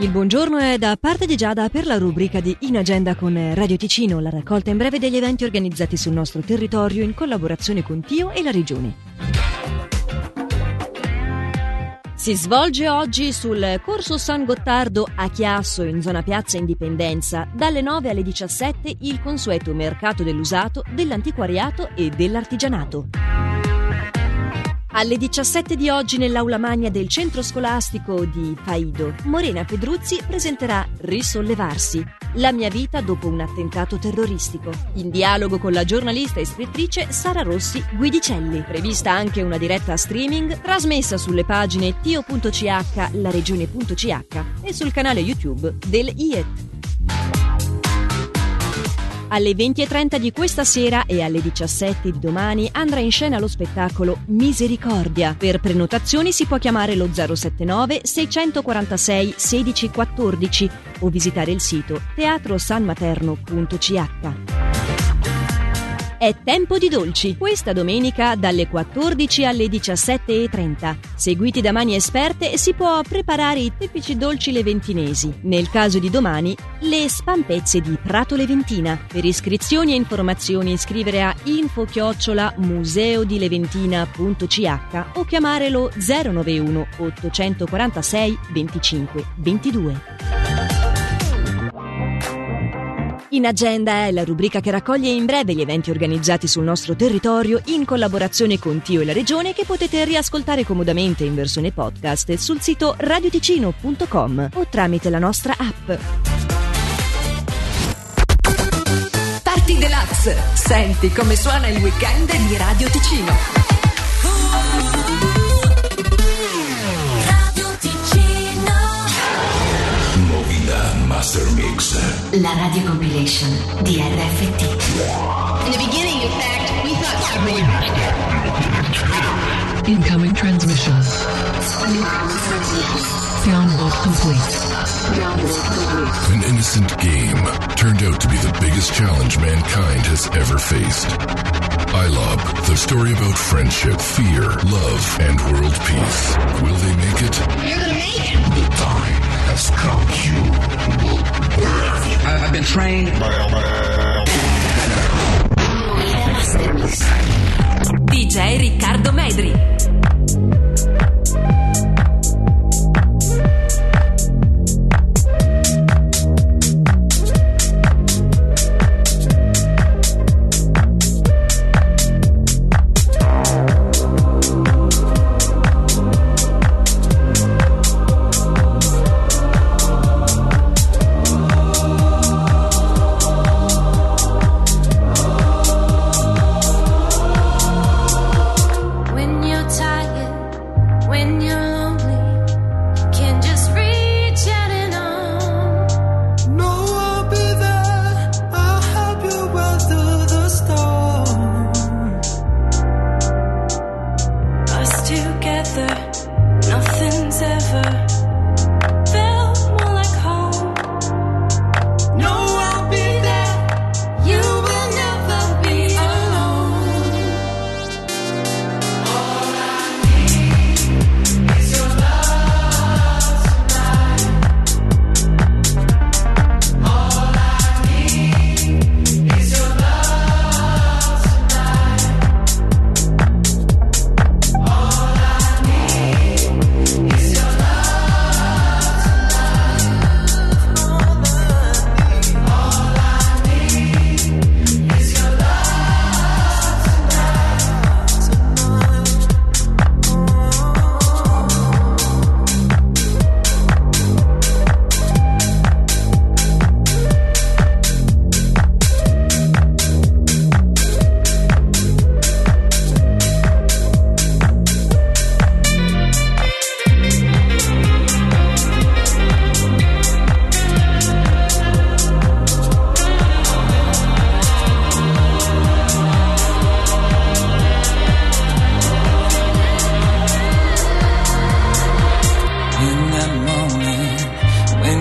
Il buongiorno è da parte di Giada per la rubrica di In Agenda con Radio Ticino, la raccolta in breve degli eventi organizzati sul nostro territorio in collaborazione con Tio e la Regione. Si svolge oggi sul Corso San Gottardo a Chiasso, in zona Piazza Indipendenza, dalle 9 alle 17 il consueto mercato dell'usato, dell'antiquariato e dell'artigianato. Alle 17 di oggi nell'aula magna del centro scolastico di Faido, Morena Pedruzzi presenterà Risollevarsi, la mia vita dopo un attentato terroristico, in dialogo con la giornalista e scrittrice Sara Rossi Guidicelli. Prevista anche una diretta streaming trasmessa sulle pagine tio.ch, laregione.ch e sul canale YouTube del IET. Alle 20.30 di questa sera e alle 17 di domani andrà in scena lo spettacolo Misericordia. Per prenotazioni si può chiamare lo 079 646 1614 o visitare il sito teatrosanmaterno.ch. È tempo di dolci. Questa domenica dalle 14 alle 17.30. Seguiti da mani esperte si può preparare i tipici dolci leventinesi. Nel caso di domani, le spampezze di Prato Leventina. Per iscrizioni e informazioni scrivere a info-chiocciola museodileventina.ch o chiamare lo 091 846 25 22. In agenda è la rubrica che raccoglie in breve gli eventi organizzati sul nostro territorio in collaborazione con Tio e la Regione che potete riascoltare comodamente in versione podcast sul sito radioticino.com o tramite la nostra app. Party Deluxe. Senti come suona il weekend di Radio Ticino. La radio compilation di RFT. In the beginning, in fact, we thought something Incoming transmission. Download complete. An innocent game turned out to be the biggest challenge mankind has ever faced. iLob, the story about friendship, fear, love, and world peace. Will they trained. DJ Riccardo Medri.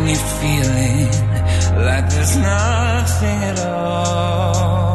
You're feeling like there's nothing at all.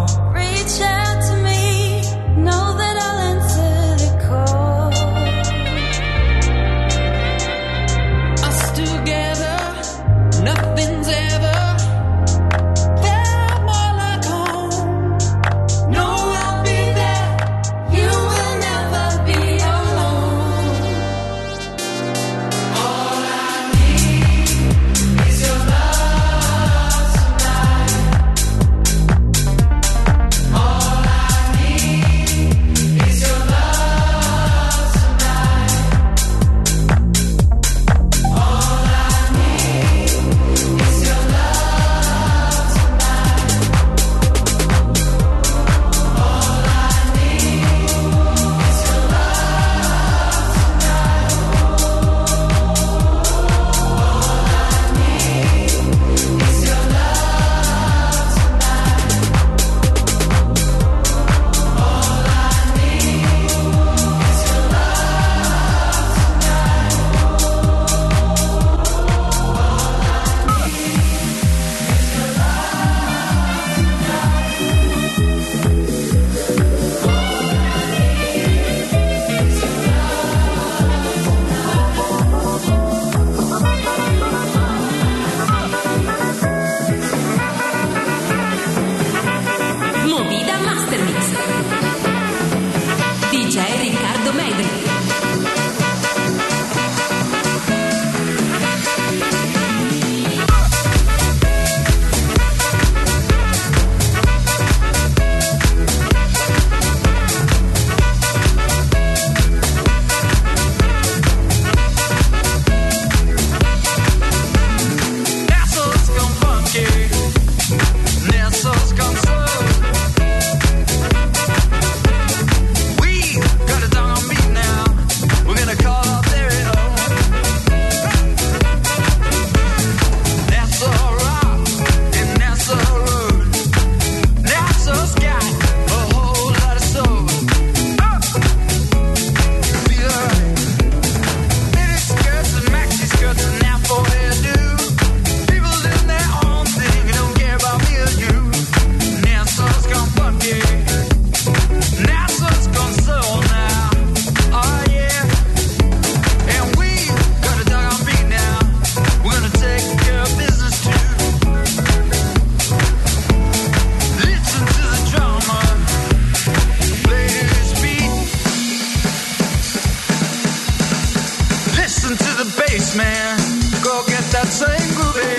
Listen to the bass, man. Go get that same groovy.